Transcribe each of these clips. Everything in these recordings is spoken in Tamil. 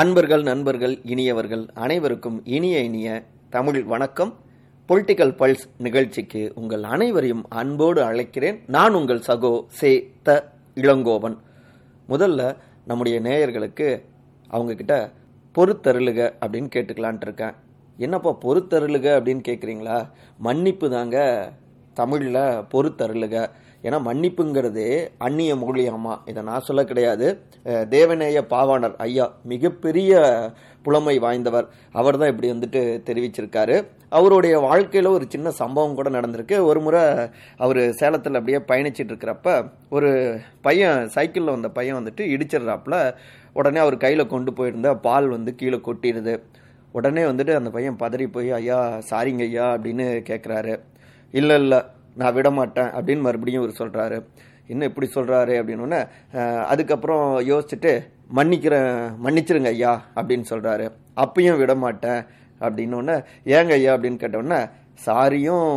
அன்பர்கள் நண்பர்கள் இனியவர்கள் அனைவருக்கும் இனிய இனிய தமிழ் வணக்கம். பொலிட்டிக்கல் பல்ஸ் நிகழ்ச்சிக்கு உங்கள் அனைவரையும் அன்போடு அழைக்கிறேன். நான் உங்கள் சகோ சே த இளங்கோவன். முதல்ல நம்முடைய நேயர்களுக்கு அவங்க கிட்ட பொறுத்தருளுக அப்படின்னு கேட்டுக்கலான்ட்டு இருக்கேன். என்னப்பா பொறுத்தருளுக அப்படின்னு கேட்குறீங்களா மன்னிப்பு தாங்க தமிழில் பொறுத்தருளுக. ஏன்னா மன்னிப்புங்கிறது அந்நிய மொழியாமா இதை நான் சொல்ல கிடையாது. தேவநேய பாவாணர் ஐயா மிகப்பெரிய புலமை வாய்ந்தவர். அவர் தான் இப்படி வந்துட்டு தெரிவிச்சிருக்காரு. அவருடைய வாழ்க்கையில் ஒரு சின்ன சம்பவம் கூட நடந்திருக்கு. ஒரு முறை அவர் சேலத்தில் அப்படியே பயணிச்சிட்டு இருக்கிறப்ப ஒரு பையன் சைக்கிளில் வந்த பையன் வந்துட்டு இடிச்சிடுறாப்புல. உடனே அவர் கையில் கொண்டு போயிருந்த பால் வந்து கீழே கொட்டிடுது. உடனே வந்துட்டு அந்த பையன் பதறி போய் ஐயா சாரிங்க ஐயா அப்படின்னு கேட்குறாரு இல்லை இல்லை நான் விட மாட்டேன் அப்படின்னு மறுபடியும் இவர் சொல்கிறாரு இன்னும் இப்படி சொல்கிறாரு அப்படின்னு அதுக்கப்புறம் யோசிச்சுட்டு மன்னிக்கிறேன் மன்னிச்சிருங்க ஐயா அப்படின்னு சொல்கிறாரு அப்பயும் விட மாட்டேன் அப்படின்னு ஏங்க ஐயா அப்படின்னு கேட்டோன்னே சாரியும்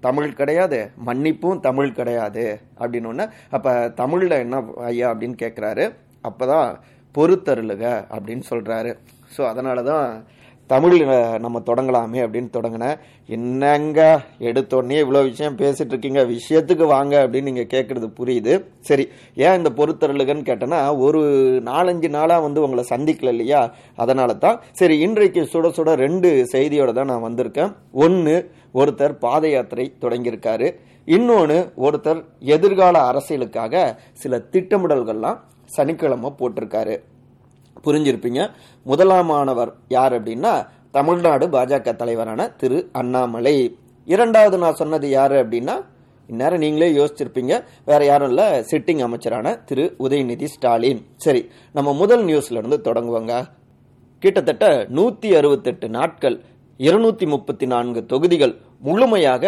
தமிழ் கிடையாது மன்னிப்பும் தமிழ் கிடையாது அப்படின்னு அப்போ தமிழில் என்ன ஐயா அப்படின்னு கேட்குறாரு அப்போ தான் பொறுத்தருளுக அப்படின்னு சொல்கிறாரு ஸோ அதனால தான் தமிழில் நம்ம தொடங்கலாமே அப்படின்னு தொடங்கினேன் என்னங்க எடுத்தோடனே இவ்வளோ விஷயம் பேசிட்டு இருக்கீங்க விஷயத்துக்கு வாங்க அப்படின்னு நீங்கள் கேட்குறது புரியுது. சரி ஏன் இந்த பொறுத்தருளுகன்னு கேட்டேன்னா ஒரு நாலஞ்சு நாளாக வந்து உங்களை சந்திக்கல இல்லையா? அதனால தான் சரி இன்றைக்கு சுட சுட ரெண்டு செய்தியோட தான் நான் வந்திருக்கேன். ஒன்று ஒருத்தர் பாத யாத்திரை தொடங்கியிருக்காரு. இன்னொன்று ஒருத்தர் எதிர்கால அரசியலுக்காக சில திட்டமிடல்கள்லாம் சனிக்கிழமை போட்டிருக்காரு. புரிஞ்சிருப்பீங்க. முதலாமானவர் யார் அப்படின்னா தமிழ்நாடு பாஜக தலைவரான திரு அண்ணாமலை. இரண்டாவது நான் சொன்னது யாரு அப்படின்னா இந்நேரம் நீங்களே யோசிச்சிருப்பீங்க. வேற யாரும் இல்ல சிட்டிங் அமைச்சரான திரு உதயநிதி ஸ்டாலின். சரி நம்ம முதல் நியூஸ்ல இருந்து தொடங்குவாங்க. கிட்டத்தட்ட நூத்தி அறுபத்தெட்டு நாட்கள் இருநூத்தி முப்பத்தி நான்கு தொகுதிகள் முழுமையாக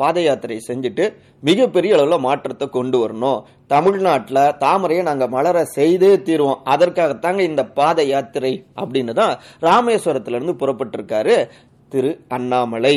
பாத யாத்திரை செஞ்சுட்டு மிகப்பெரிய அளவில் மாற்றத்தை கொண்டு வரணும். தமிழ்நாட்டில் தாமரையை நாங்கள் மலர செய்தே தீருவோம். அதற்காகத்தாங்க இந்த பாத யாத்திரை அப்படின்னு தான் ராமேஸ்வரத்திலிருந்து புறப்பட்டிருக்காரு திரு அண்ணாமலை.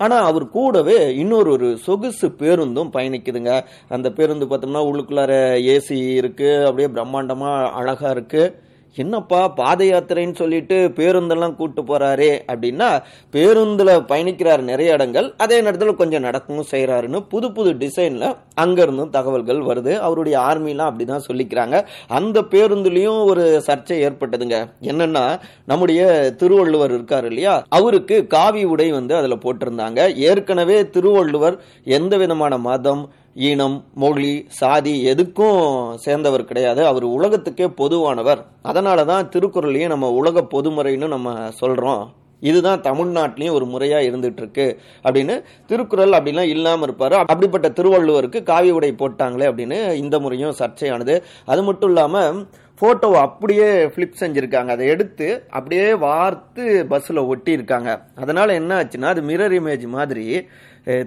ஆனால் அவர் கூடவே இன்னொரு ஒரு சொகுசு பேருந்தும் பயணிக்குதுங்க. அந்த பேருந்து பார்த்தோம்னா உள்ளுக்குள்ளார ஏசி இருக்குது அப்படியே பிரம்மாண்டமாக அழகாக இருக்குது என்னப்பா பாத யாத்திரைன்னு சொல்லிட்டு பேருந்தெல்லாம் கூட்டு போறாரு அப்படின்னா பேருந்துல பயணிக்கிறார் நிறைய இடங்கள் அதே நேரத்தில் கொஞ்சம் நடக்கவும் செய்யறாருன்னு புது புது டிசைன்ல அங்கேருந்தும் தகவல்கள் வருது. அவருடைய ஆர்மிலாம் அப்படிதான் சொல்லிக்கிறாங்க. அந்த பேருந்துலயும் ஒரு சர்ச்சை ஏற்பட்டதுங்க. என்னன்னா நம்முடைய திருவள்ளுவர் இருக்காரு இல்லையா? அவருக்கு காவி உடை வந்து அதுல போட்டிருந்தாங்க. ஏற்கனவே திருவள்ளுவர் எந்த விதமான மதம் ஈனம் மொழி சாதி எதுக்கும் சேர்ந்தவர் கிடையாது. அவர் உலகத்துக்கே பொதுவானவர். அதனால தான் திருக்குறளையும் நம்ம உலக பொதுமுறைன்னு நம்ம சொல்கிறோம் இதுதான் தமிழ்நாட்டிலையும் ஒரு முறையாக இருந்துட்டு இருக்கு அப்படின்னு திருக்குறள் அப்படிலாம் இல்லாமல் இருப்பார். அப்படிப்பட்ட திருவள்ளுவருக்கு காவி உடை போட்டாங்களே அப்படின்னு இந்த முறையும் சர்ச்சையானது. அது மட்டும் இல்லாமல் ஃபோட்டோவை அப்படியே ஃபிளிப் செஞ்சுருக்காங்க. அதை எடுத்து அப்படியே வார்த்து பஸ்ஸில் ஒட்டியிருக்காங்க. அதனால் என்ன ஆச்சுன்னா அது மிரர் இமேஜ் மாதிரி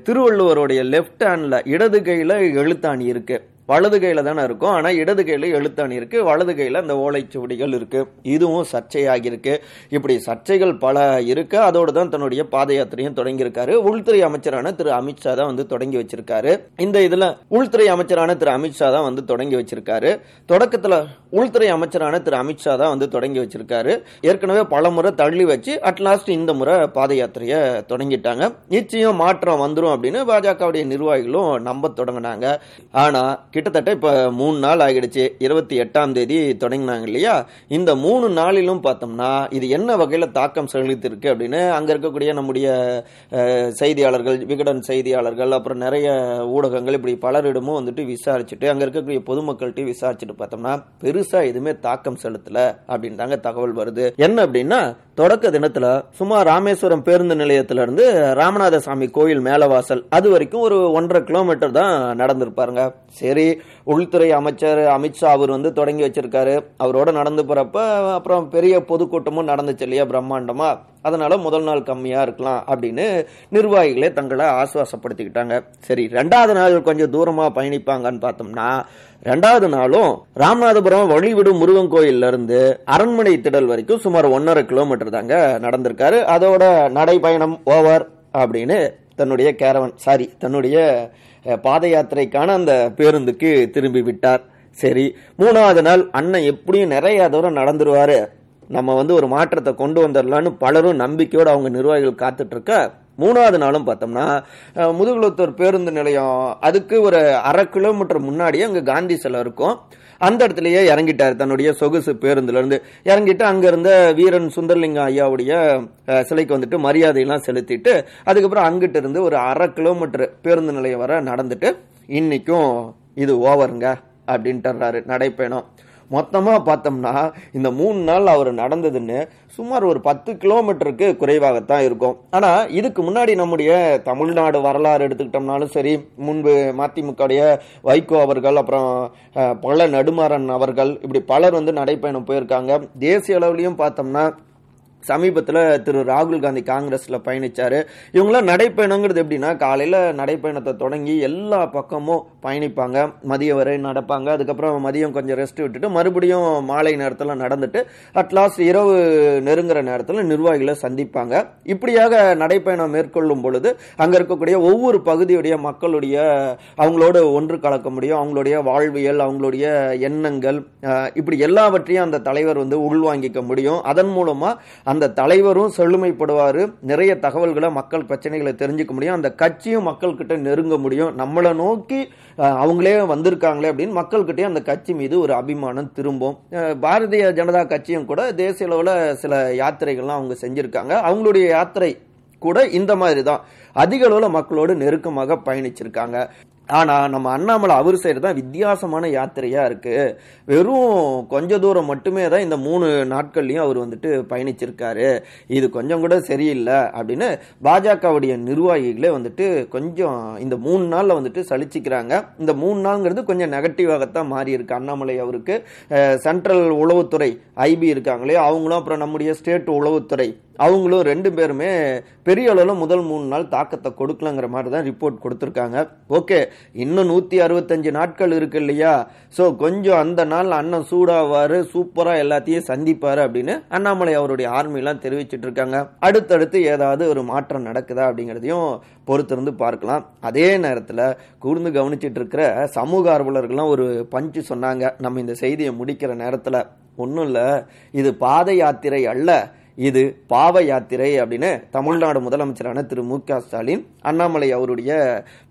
திருவள்ளுவருடைய லெஃப்ட் ஹேண்டில் இடது கையில் எழுத்தாணி இருக்குது வலது கையில தானே இருக்கும். ஆனா இடது கையில எழுத்தாணி இருக்கு. வலது கையில அந்த ஓலைச்சுவடிகள் இருக்கு. இதுவும் சர்ச்சையாகி இருக்கு இப்படி சர்ச்சைகள் பல இருக்கு. அதோடு தான் தன்னுடைய பாத யாத்திரையும் தொடங்கியிருக்காரு. உள்துறை அமைச்சரான திரு அமித்ஷா தான் வந்து தொடங்கி வச்சிருக்காரு. இந்த இதுல உள்துறை அமைச்சரான திரு அமித்ஷா தான் வந்து தொடங்கி வச்சிருக்காரு. தொடக்கத்துல உள்துறை அமைச்சரான திரு அமித்ஷா தான் வந்து தொடங்கி வச்சிருக்காரு. ஏற்கனவே பல முறை தள்ளி வச்சு அட்லாஸ்ட் இந்த முறை பாத யாத்திரையை தொடங்கிட்டாங்க. நிச்சயம் மாற்றம் வந்துடும் அப்படின்னு பாஜகவுடைய நிர்வாகிகளும் நம்ப தொடங்கினாங்க. ஆனா கிட்டத்தட்ட இப்போ மூணு நாள் ஆகிடுச்சு. இருபத்தி எட்டாம் தேதி தொடங்கினாங்க இல்லையா? இந்த மூணு நாளிலும் பார்த்தோம்னா இது என்ன வகையில் தாக்கம் செலுத்திருக்கு அப்படின்னு அங்கே இருக்கக்கூடிய நம்முடைய செய்தியாளர்கள் விகடன் செய்தியாளர்கள் அப்புறம் நிறைய ஊடகங்கள் இப்படி பலரிடமும் வந்துட்டு விசாரிச்சுட்டு அங்கே இருக்கக்கூடிய பொதுமக்கள்கிட்ட விசாரிச்சுட்டு பார்த்தோம்னா பெருசாக எதுவுமே தாக்கம் செலுத்தலை அப்படின்னு தாங்க தகவல் வருது. என்ன அப்படின்னா தொடக்க தினத்துல சும்மா ராமேஸ்வரம் பேருந்து நிலையத்திலிருந்து ராமநாத சாமி கோயில் மேலவாசல் அது வரைக்கும் ஒரு ஒன்றரை கிலோமீட்டர் தான் நடந்திருப்பாருங்க. சரி உள்துறை அமைச்சர் அமித்ஷா அவர் வந்து தொடங்கி வச்சிருக்காரு. அவரோட நடந்து போறப்ப அப்புறம் பெரிய பொதுக்கூட்டமும் நடந்துச்சு இல்லையா பிரம்மாண்டமா? அதனால முதல் நாள் கம்மியா இருக்கலாம் அப்படின்னு நிர்வாகிகளே தங்களை ஆசுவாசப்படுத்திக்கிட்டாங்க. சரி ரெண்டாவது நாள் கொஞ்சம் தூரமா பயணிப்பாங்கன்னு பார்த்தோம்னா ரெண்டாவது நாளும் ராமநாதபுரம் வழிவிடும் முருகன் கோயில்ல இருந்து அரண்மனை திடல் வரைக்கும் சுமார் ஒன்னரை கிலோமீட்டர் தாங்க நடந்திருக்காரு. அதோட நடைபயணம் ஓவர் அப்படின்னு தன்னுடைய கேரவன் சாரி தன்னுடைய பாத யாத்திரைக்கான அந்த பேருந்துக்கு திரும்பி விட்டார். சரி மூணாவது நாள் அண்ணன் எப்படியும் நிறைய தூரம் நடந்துருவாரு. நம்ம வந்து ஒரு மாற்றத்தை கொண்டு வந்துடலான்னு பலரும் நம்பிக்கையோடு அவங்க நிர்வாகிகள் காத்துட்டு இருக்க மூணாவது நாளும் பார்த்தோம்னா முதுகுளத்தூர் பேருந்து நிலையம் அதுக்கு ஒரு அரை கிலோமீட்டர் முன்னாடியே அங்கே காந்தி சிலை இருக்கும். அந்த இடத்துலயே இறங்கிட்டார் தன்னுடைய சொகுசு பேருந்துல இருந்து இறங்கிட்டு அங்க இருந்த வீரன் சுந்தர்லிங்கம் ஐயாவுடைய சிலைக்கு வந்துட்டு மரியாதையெல்லாம் செலுத்திட்டு அதுக்கப்புறம் அங்கிட்டு இருந்து ஒரு அரை கிலோமீட்டர் பேருந்து நிலையம் வர நடந்துட்டு இன்னைக்கும் இது ஓவருங்க அப்படின்ட்டுறாரு நடைப்பயணம். மொத்தமாக பார்த்தோம்னா இந்த மூணு நாள் அவர் நடந்ததுன்னு சுமார் ஒரு பத்து கிலோமீட்டருக்கு குறைவாகத்தான் இருக்கும். ஆனால் இதுக்கு முன்னாடி நம்முடைய தமிழ்நாடு வரலாறு எடுத்துக்கிட்டோம்னாலும் சரி முன்பு மதிமுகவுடைய வைகோ அவர்கள் அப்புறம் பல நடுமாறன் அவர்கள் இப்படி பலர் வந்து நடைப்பயணம் போயிருக்காங்க. தேசிய அளவுலையும் பார்த்தோம்னா சமீபத்தில் திரு ராகுல் காந்தி காங்கிரஸில் பயணிச்சாரு. இவங்களாம் நடைப்பயணங்கிறது எப்படின்னா காலையில் நடைப்பயணத்தை தொடங்கி எல்லா பக்கமும் பயணிப்பாங்க. மதியம் வரை நடப்பாங்க. அதுக்கப்புறம் மதியம் கொஞ்சம் ரெஸ்ட் விட்டுட்டு மறுபடியும் மாலை நேரத்தில் நடந்துட்டு அட்லாஸ்ட் இரவு நெருங்குற நேரத்தில் நிர்வாகிகளை சந்திப்பாங்க. இப்படியாக நடைப்பயணம் மேற்கொள்ளும் பொழுது அங்கே இருக்கக்கூடிய ஒவ்வொரு பகுதியுடைய மக்களுடைய அவங்களோட ஒன்று கலக்க முடியும். அவங்களுடைய வாழ்வியல் அவங்களுடைய எண்ணங்கள் இப்படி எல்லாவற்றையும் அந்த தலைவர் வந்து உள்வாங்கிக்க முடியும். அதன் மூலமாக அந்த தலைவரும் செழுமைப்படுவார். நிறைய தகவல்களை மக்கள் பிரச்சனைகளை தெரிஞ்சுக்க முடியும். அந்த கட்சியும் மக்கள்கிட்ட நெருங்க முடியும். நம்மளை நோக்கி அவங்களே வந்திருக்காங்களே அப்படின்னு மக்கள்கிட்டயும் அந்த கட்சி மீது ஒரு அபிமானம் திரும்பும். பாரதிய ஜனதா கட்சியும் கூட தேசிய அளவில் சில யாத்திரைகள்லாம் அவங்க செஞ்சிருக்காங்க. அவங்களுடைய யாத்திரை கூட இந்த மாதிரி தான் அதிக அளவில் மக்களோடு நெருக்கமாக பயணிச்சிருக்காங்க. ஆனால் நம்ம அண்ணாமலை அவர் சைடு தான் வித்தியாசமான யாத்திரையாக இருக்குது வெறும் கொஞ்ச தூரம் மட்டுமே தான் இந்த மூணு நாட்கள்லையும் அவர் வந்துட்டு பயணிச்சிருக்காரு. இது கொஞ்சம் கூட சரியில்லை அப்படின்னு பாஜகவுடைய நிர்வாகிகளே வந்துட்டு கொஞ்சம் இந்த மூணு நாளில் வந்துட்டு சலிச்சிக்கிறாங்க. இந்த மூணு நாளுங்கிறது கொஞ்சம் நெகட்டிவாகத்தான் மாறி இருக்கு. அண்ணாமலை அவருக்கு சென்ட்ரல் உளவுத்துறை ஐபி இருக்காங்களே அவங்களும் அப்புறம் நம்முடைய ஸ்டேட் உளவுத்துறை அவங்களும் ரெண்டு பேருமே பெரிய அளவில் முதல் மூணு நாள் தாக்கத்தை கொடுக்கலங்கிற மாதிரி தான் ரிப்போர்ட் கொடுத்துருக்காங்க. ஓகே இன்னும் நூற்றி அறுபத்தஞ்சு நாட்கள் இருக்கு இல்லையா? ஸோ கொஞ்சம் அந்த நாள் அண்ணன் சூடாவார் சூப்பராக எல்லாத்தையும் சந்திப்பார் அப்படின்னு அண்ணாமலை அவருடைய ஆர்மிலாம் தெரிவிச்சிட்டு இருக்காங்க. அடுத்தடுத்து ஏதாவது ஒரு மாற்றம் நடக்குதா அப்படிங்கிறதையும் பொறுத்திருந்து பார்க்கலாம். அதே நேரத்தில் கூர்ந்து கவனிச்சிட்டு இருக்கிற சமூக ஆர்வலர்கள்லாம் ஒரு பஞ்சு சொன்னாங்க. நம்ம இந்த செய்தியை முடிக்கிற நேரத்தில். ஒன்றும் இல்லை இது பாத யாத்திரை அல்ல. இது பாவ யாத்திரை அப்படின்னு தமிழ்நாடு முதலமைச்சரான திரு மு க ஸ்டாலின் அண்ணாமலை அவருடைய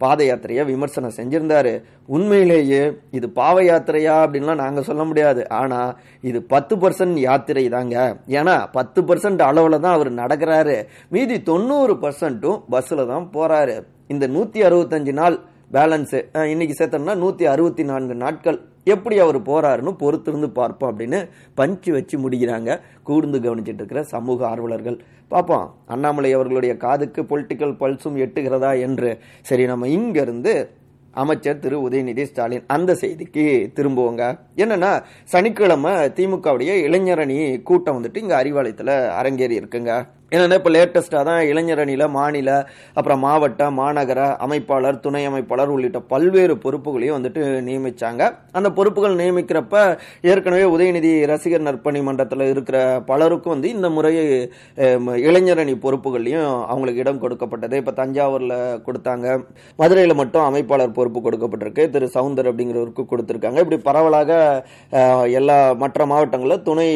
பாத யாத்திரையை விமர்சனம் செஞ்சிருந்தாரு. உண்மையிலேயே இது பாவ யாத்திரையா அப்படின்லாம் நாங்கள் சொல்ல முடியாது. ஆனால் இது பத்து பர்சன்ட் யாத்திரை தாங்க. ஏன்னா பத்து பர்சன்ட் அளவில் தான் அவர் நடக்கிறாரு. மீதி தொண்ணூறு பர்சன்ட்டும் பஸ்ஸில் தான் போகிறாரு இந்த நூற்றி அறுபத்தஞ்சு நாள் பேலன்ஸு. இன்னைக்கு சேர்த்தோம்னா நூற்றி அறுபத்தி நான்கு நாட்கள். எப்படி அவர் போறாருன்னு பொறுத்திருந்து பார்ப்போம் அப்படின்னு பஞ்சு வச்சு முடிக்கிறாங்க. கூர்ந்து கவனிச்சிட்டு இருக்கிற சமூக ஆர்வலர்கள். பார்ப்போம். அண்ணாமலை அவர்களுடைய காதுக்கு பொலிட்டிக்கல் பல்ஸும் எட்டுகிறதா என்று. சரி நம்ம இங்கேருந்து அமைச்சர் திரு. உதயநிதி ஸ்டாலின் அந்த செய்திக்கு திரும்புவோங்க. என்னன்னா சனிக்கிழமை திமுகவுடைய இளைஞரணி கூட்டம் வந்துட்டு இங்க அறிவாலயத்துல அரங்கேறி இருக்குங்க. ஏன்னா இப்போ லேட்டஸ்ட்டாக தான் இளைஞரணியில மாநில அப்புறம் மாவட்ட மாநகர அமைப்பாளர் துணை அமைப்பாளர் உள்ளிட்ட பல்வேறு பொறுப்புகளையும் வந்துட்டு நியமித்தாங்க அந்த பொறுப்புகள் நியமிக்கிறப்ப ஏற்கனவே உதயநிதி ரசிகர் நற்பணி மன்றத்தில் இருக்கிற பலருக்கும் வந்து இந்த முறை இளைஞர் இளைஞரணி பொறுப்புகள்லையும் அவங்களுக்கு இடம் கொடுக்கப்பட்டது. இப்போ தஞ்சாவூரில் கொடுத்தாங்க. மதுரையில் மட்டும் அமைப்பாளர் பொறுப்பு கொடுக்கப்பட்டிருக்கு. திரு. சவுந்தர் அப்படிங்கிறவருக்கு கொடுத்துருக்காங்க. இப்படி பரவலாக எல்லா மற்ற மாவட்டங்களில் துணை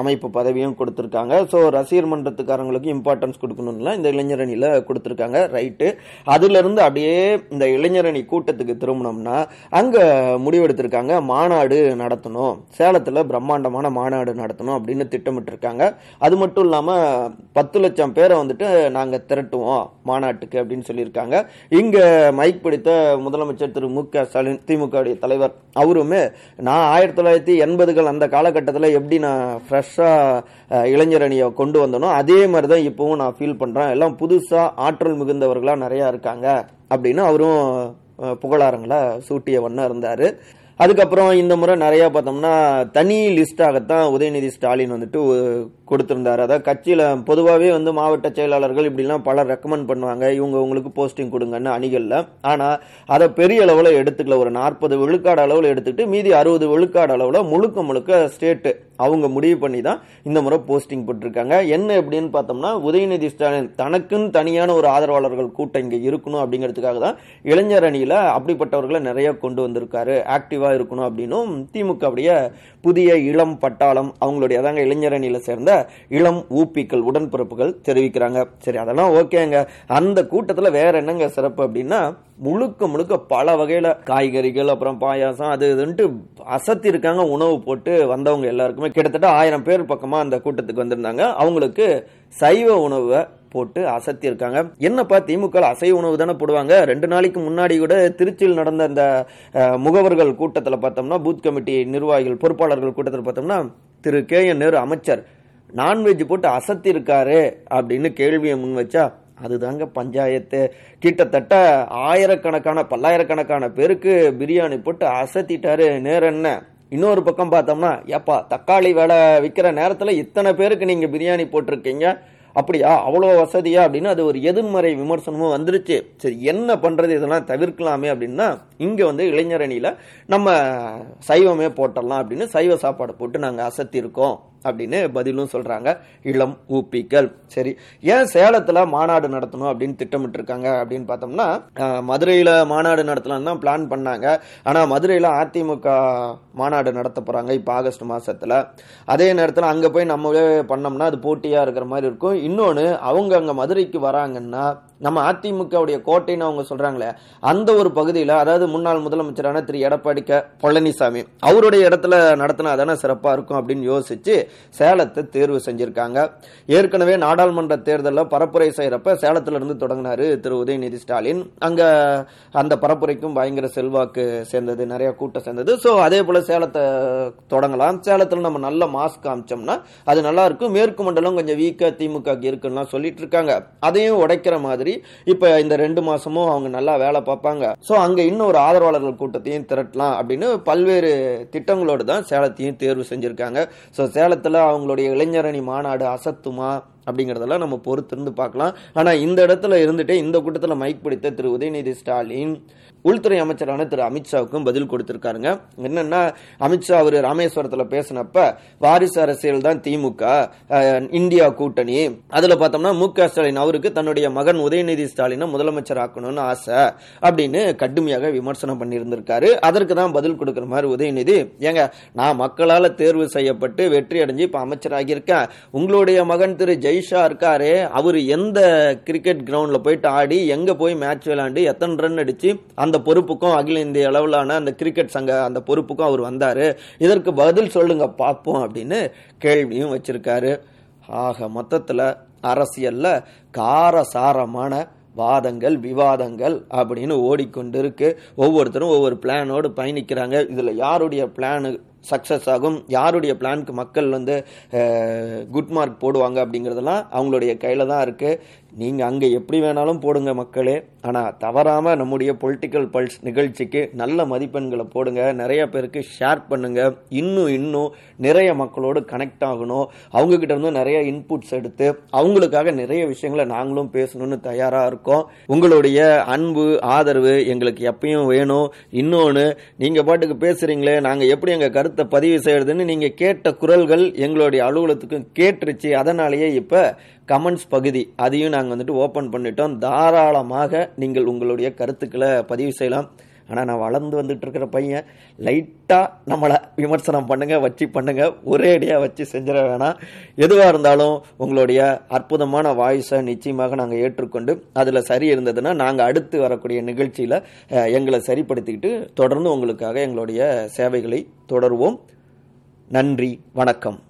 அமைப்பு பதவியும் கொடுத்துருக்காங்க. ஸோ ரசிகர் மன்றத்துக்காரங்களுக்கு இம்பார்ட்டன்ஸ் கொடுக்கணும்லாம் இந்த இளைஞரணியில் கொடுத்துருக்காங்க. ரைட்டு அதுலேருந்து அப்படியே இந்த இளைஞரணி கூட்டத்துக்கு திரும்பினோம்னா அங்கே முடிவெடுத்திருக்காங்க. மாநாடு நடத்தணும். சேலத்தில் பிரம்மாண்டமான மாநாடு நடத்தணும் அப்படின்னு திட்டமிட்டிருக்காங்க. அது மட்டும் இல்லாமல் பத்து லட்சம் பேரை வந்துட்டு நாங்கள் திரட்டுவோம் மாநாட்டுக்கு அப்படின்னு சொல்லியிருக்காங்க. இங்கே மைக் பிடித்த முதலமைச்சர் திரு மு க ஸ்டாலின் திமுக தலைவர் அவருமே நான் ஆயிரத்தி தொள்ளாயிரத்தி எண்பதுகள் அந்த காலகட்டத்தில் எப்படி நான் ஃப்ரெஷ்ஷாக இளைஞரணியை கொண்டு வந்தனோ அதே மாதிரி தான் இப்போவும் நான் ஃபீல் பண்ணுறேன் எல்லாம் புதுசாக ஆற்றல் மிகுந்தவர்களாக நிறையா இருக்காங்க அப்படின்னு அவரும் புகழாரங்களை சூட்டிய வண்ணம் இருந்தார். அதுக்கப்புறம் இந்த முறை நிறையா பார்த்தோம்னா தனி லிஸ்டாகத்தான் உதயநிதி ஸ்டாலின் வந்துட்டு கொடுத்துருந்தார். அதாவது கட்சியில் பொதுவாகவே வந்து மாவட்ட செயலாளர்கள் இப்படிலாம் பலர் ரெக்கமெண்ட் பண்ணுவாங்க. இவங்க உங்களுக்கு போஸ்டிங் கொடுங்கன்னு அணிகளில். ஆனால் அதை பெரிய அளவில் எடுத்துக்கல. ஒரு நாற்பது விழுக்காடு அளவில் எடுத்துக்கிட்டு மீதி அறுபது விழுக்காடு அளவில் முழுக்க முழுக்க ஸ்டேட்டு அவங்க முடிவு பண்ணி தான் இந்த முறை போஸ்டிங் போட்டிருக்காங்க. என்ன எப்படின்னு பார்த்தோம்னா உதயநிதி ஸ்டாலின் தனக்குன்னு தனியான ஒரு ஆதரவாளர்கள் கூட்டம் இங்கே இருக்கணும் அப்படிங்கிறதுக்காக தான் இளைஞர் அணியில் அப்படிப்பட்டவர்களை நிறைய கொண்டு வந்திருக்காரு. ஆக்டிவாக இருக்கணும் அப்படின்னும் திமுக அப்படியே புதிய இளம் பட்டாளம் அவங்களுடைய அதாங்க இளைஞர் அணியில் சேர்ந்த இளம் ஊப்பிக்கள் உடன்பிறப்புகள் தெரிவிக்கிறாங்க. சரி அதெல்லாம் ஓகேங்க. அந்த கூட்டத்தில் வேற என்னங்க சிறப்பு அப்படின்னா முழுக்க முழுக்க பல வகையில காய்கறிகள் அப்புறம் பாயாசம் அது இதுன்ட்டு அசத்தி இருக்காங்க. உணவு போட்டு வந்தவங்க எல்லாருக்குமே. கிட்டத்தட்ட ஆயிரம் பேர் பக்கமா அந்த கூட்டத்துக்கு வந்திருந்தாங்க. அவங்களுக்கு சைவ உணவை போட்டு அசத்தி இருக்காங்க. என்னப்பா திமுக அசைவ உணவு தானே போடுவாங்க? ரெண்டு நாளைக்கு முன்னாடி கூட திருச்சியில் நடந்த அந்த முகவர்கள் கூட்டத்தில் பார்த்தோம்னா பூத் கமிட்டி நிர்வாகிகள் பொறுப்பாளர்கள் கூட்டத்தில் பார்த்தோம்னா திரு கே என் நேரு அமைச்சர் நான்வெஜ் போட்டு அசத்திருக்காரு அப்படின்னு கேள்வியை முன் வச்சா அதுதாங்க பஞ்சாயத்து. கிட்டத்தட்ட ஆயிரக்கணக்கான பல்லாயிரக்கணக்கான பேருக்கு பிரியாணி போட்டு அசத்திட்டாரு. நேரம் என்ன? இன்னொரு பக்கம் பார்த்தோம்னா ஏப்பா தக்காளி வேலை விற்கிற நேரத்தில் இத்தனை பேருக்கு நீங்கள் பிரியாணி போட்டிருக்கீங்க? அப்படியா? அவ்வளோ வசதியா? அப்படின்னு அது ஒரு எதிர்மறை விமர்சனமும் வந்துருச்சு. சரி என்ன பண்ணுறது இதெல்லாம் தவிர்க்கலாமே அப்படின்னா இங்கே வந்து இளைஞர் நம்ம சைவமே போட்டலாம் அப்படின்னு சைவ சாப்பாடு போட்டு நாங்கள் அசத்தி இருக்கோம் அப்படின்னு பதிலும் சொல்றாங்க. இளம் ஊப்பிகள் சரி ஏன் சேலத்துல மாநாடு நடத்தணும் அப்படின்னு திட்டமிட்டு இருக்காங்க அப்படின்னு பார்த்தோம்னா மதுரையில் மதுரையில மாநாடு நடத்தலாம் தான் பிளான் பண்ணாங்க. ஆனா மதுரையில அதிமுக மாநாடு நடத்த போறாங்க இப்ப ஆகஸ்ட் மாசத்துல. அதே நேரத்தில் அங்க போய் நம்மளே பண்ணோம்னா அது போட்டியா இருக்கிற மாதிரி இருக்கும். இன்னொன்று அவங்க அங்க மதுரைக்கு வராங்கன்னா நம்ம அதிமுகவுடைய கோட்டைன்னு அவங்க சொல்றாங்களே அந்த ஒரு பகுதியில் அதாவது முன்னாள் முதலமைச்சரான திரு. எடப்பாடி க. பழனிசாமி அவருடைய இடத்துல நடத்தினா தானே சிறப்பாக இருக்கும் அப்படின்னு யோசிச்சு சேலத்தை தேர்வு செஞ்சிருக்காங்க. ஏற்கனவே நாடாளுமன்ற தேர்தலில் பரப்புரை செய்கிறப்ப சேலத்திலிருந்து தொடங்கினாரு திரு. உதயநிதி ஸ்டாலின். அங்கே அந்த பரப்புரைக்கும் பயங்கர செல்வாக்கு சேர்ந்தது நிறைய கூட்டம் சேர்ந்தது. ஸோ அதே போல சேலத்தை தொடங்கலாம். சேலத்தில் நம்ம நல்ல மாஸ்க் காமிச்சோம்னா அது நல்லா இருக்கும். மேற்கு மண்டலம் கொஞ்சம் வீக்காக திமுக இருக்குன்னா சொல்லிட்டு இருக்காங்க. அதையும் உடைக்கிற மாதிரி இப்ப இந்த ரெண்டு மாசமும் அவங்க நல்லா வேலை பார்ப்பாங்க. சோ அங்க இன்னும் ஒரு ஆதரவாளர்கள் கூட்டத்தையும் திரட்டலாம் அப்படின்னு பல்வேறு திட்டங்களோடு தான் சேலத்தையும் தேர்வு செஞ்சிருக்காங்க. சோ சேலத்துல அவங்களுடைய இளைஞரணி மாநாடு அசத்துமா அப்படிங்கறதெல்லாம் நம்ம பொறுத்திருந்து பார்க்கலாம். ஆனா இந்த இடத்துல இருந்துட்டு இந்த கூட்டத்தில் மைக் பிடித்த திரு. உதயநிதி ஸ்டாலின் உள்துறை அமைச்சரான திரு அமித்ஷாவுக்கும் பதில் கொடுத்திருக்காருங்க. என்னன்னா அமித்ஷா அவர் ராமேஸ்வரத்தில் பேசினப்ப வாரிசு அரசியல் தான் திமுக இந்தியா கூட்டணி. அதுல பார்த்தோம்னா மு க ஸ்டாலின் அவருக்கு தன்னுடைய மகன் உதயநிதி ஸ்டாலினை முதலமைச்சர் ஆக்கணும்னு ஆசை அப்படின்னு கடுமையாக விமர்சனம் பண்ணியிருந்திருக்காரு. அதற்கு தான் பதில் கொடுக்குற மாதிரி உதயநிதி ஏங்க நான் மக்களால் தேர்வு செய்யப்பட்டு வெற்றி அடைஞ்சு இப்போ அமைச்சராகி இருக்கேன் உங்களுடைய மகன் திரு ஜெய்ஷா இருக்காரு அவர் எந்த கிரிக்கெட் கிரவுண்டில் போயிட்டு ஆடி எங்கே போய் மேட்ச் விளையாண்டு எத்தனை ரன் அடிச்சு அந்த அந்த பொறுப்புக்கும் அகில இந்திய அளவிலான அந்த கிரிக்கெட் சங்க அந்த பொறுப்புக்கும் அவர் வந்தாரு. இதற்கு பதில் சொல்லுங்க பார்ப்போம் அப்படின்னு கேள்வியும் வச்சிருக்காரு. ஆக மொத்தத்தில் அரசியல்ல காரசாரமான வாதங்கள் விவாதங்கள் அப்படின்னு ஓடிக்கொண்டிருக்கு. ஒவ்வொருத்தரும் ஒவ்வொரு பிளானோடு பயணிக்கிறாங்க. இதில் யாருடைய பிளானு சக்ஸஸ் ஆகும்? யாருடைய பிளானுக்கு மக்கள் வந்து குட் மார்க் போடுவாங்க அப்படிங்கிறதெல்லாம் அவங்களுடைய கையில் தான் இருக்குது நீங்க அங்க எப்படி வேணாலும் போடுங்க மக்களே. ஆனா தவறாம நம்முடைய பொலிட்டிக்கல் பல்ஸ் நிகழ்ச்சிக்கு நல்ல மதிப்பெண்களை போடுங்க. நிறைய பேருக்கு ஷேர் பண்ணுங்க. இன்னும் இன்னும் நிறைய மக்களோடு கனெக்ட் ஆகணும். அவங்க கிட்ட இருந்து நிறைய இன்புட்ஸ் எடுத்து அவங்களுக்காக நிறைய விஷயங்களை நாங்களும் பேசணும்னு தயாரா இருக்கோம். உங்களுடைய அன்பு ஆதரவு எங்களுக்கு எப்பயும் வேணும். இன்னொன்னு நீங்க பாட்டுக்கு பேசுறீங்களே நாங்க எப்படி எங்க கருத்தை பதிவு செய்யறதுன்னு நீங்க கேட்ட குரல்கள் எங்களுடைய அலுவலகத்துக்கும் கேட்டுருச்சு. அதனாலேயே இப்போ கமெண்ட்ஸ் பகுதி அதையும் நாங்கள் வந்துட்டு ஓப்பன் பண்ணிட்டோம். தாராளமாக நீங்கள் உங்களுடைய கருத்துக்களை பதிவு செய்யலாம். ஆனால் நான் வளர்ந்து வந்துட்டு இருக்கிற பையன் லைட்டாக நம்மளை விமர்சனம் பண்ணுங்க வச்சு பண்ணுங்க ஒரே அடியாக வச்சு செஞ்சிட வேணாம். எதுவாக இருந்தாலும் உங்களுடைய அற்புதமான வாய்ஸை நிச்சயமாக நாங்கள் ஏற்றுக்கொண்டு அதில் சரி இருந்ததுன்னா நாங்கள் அடுத்து வரக்கூடிய நிகழ்ச்சியில் எங்களை சரிப்படுத்திக்கிட்டு தொடர்ந்து உங்களுக்காக எங்களுடைய சேவைகளை தொடருவோம். நன்றி வணக்கம்.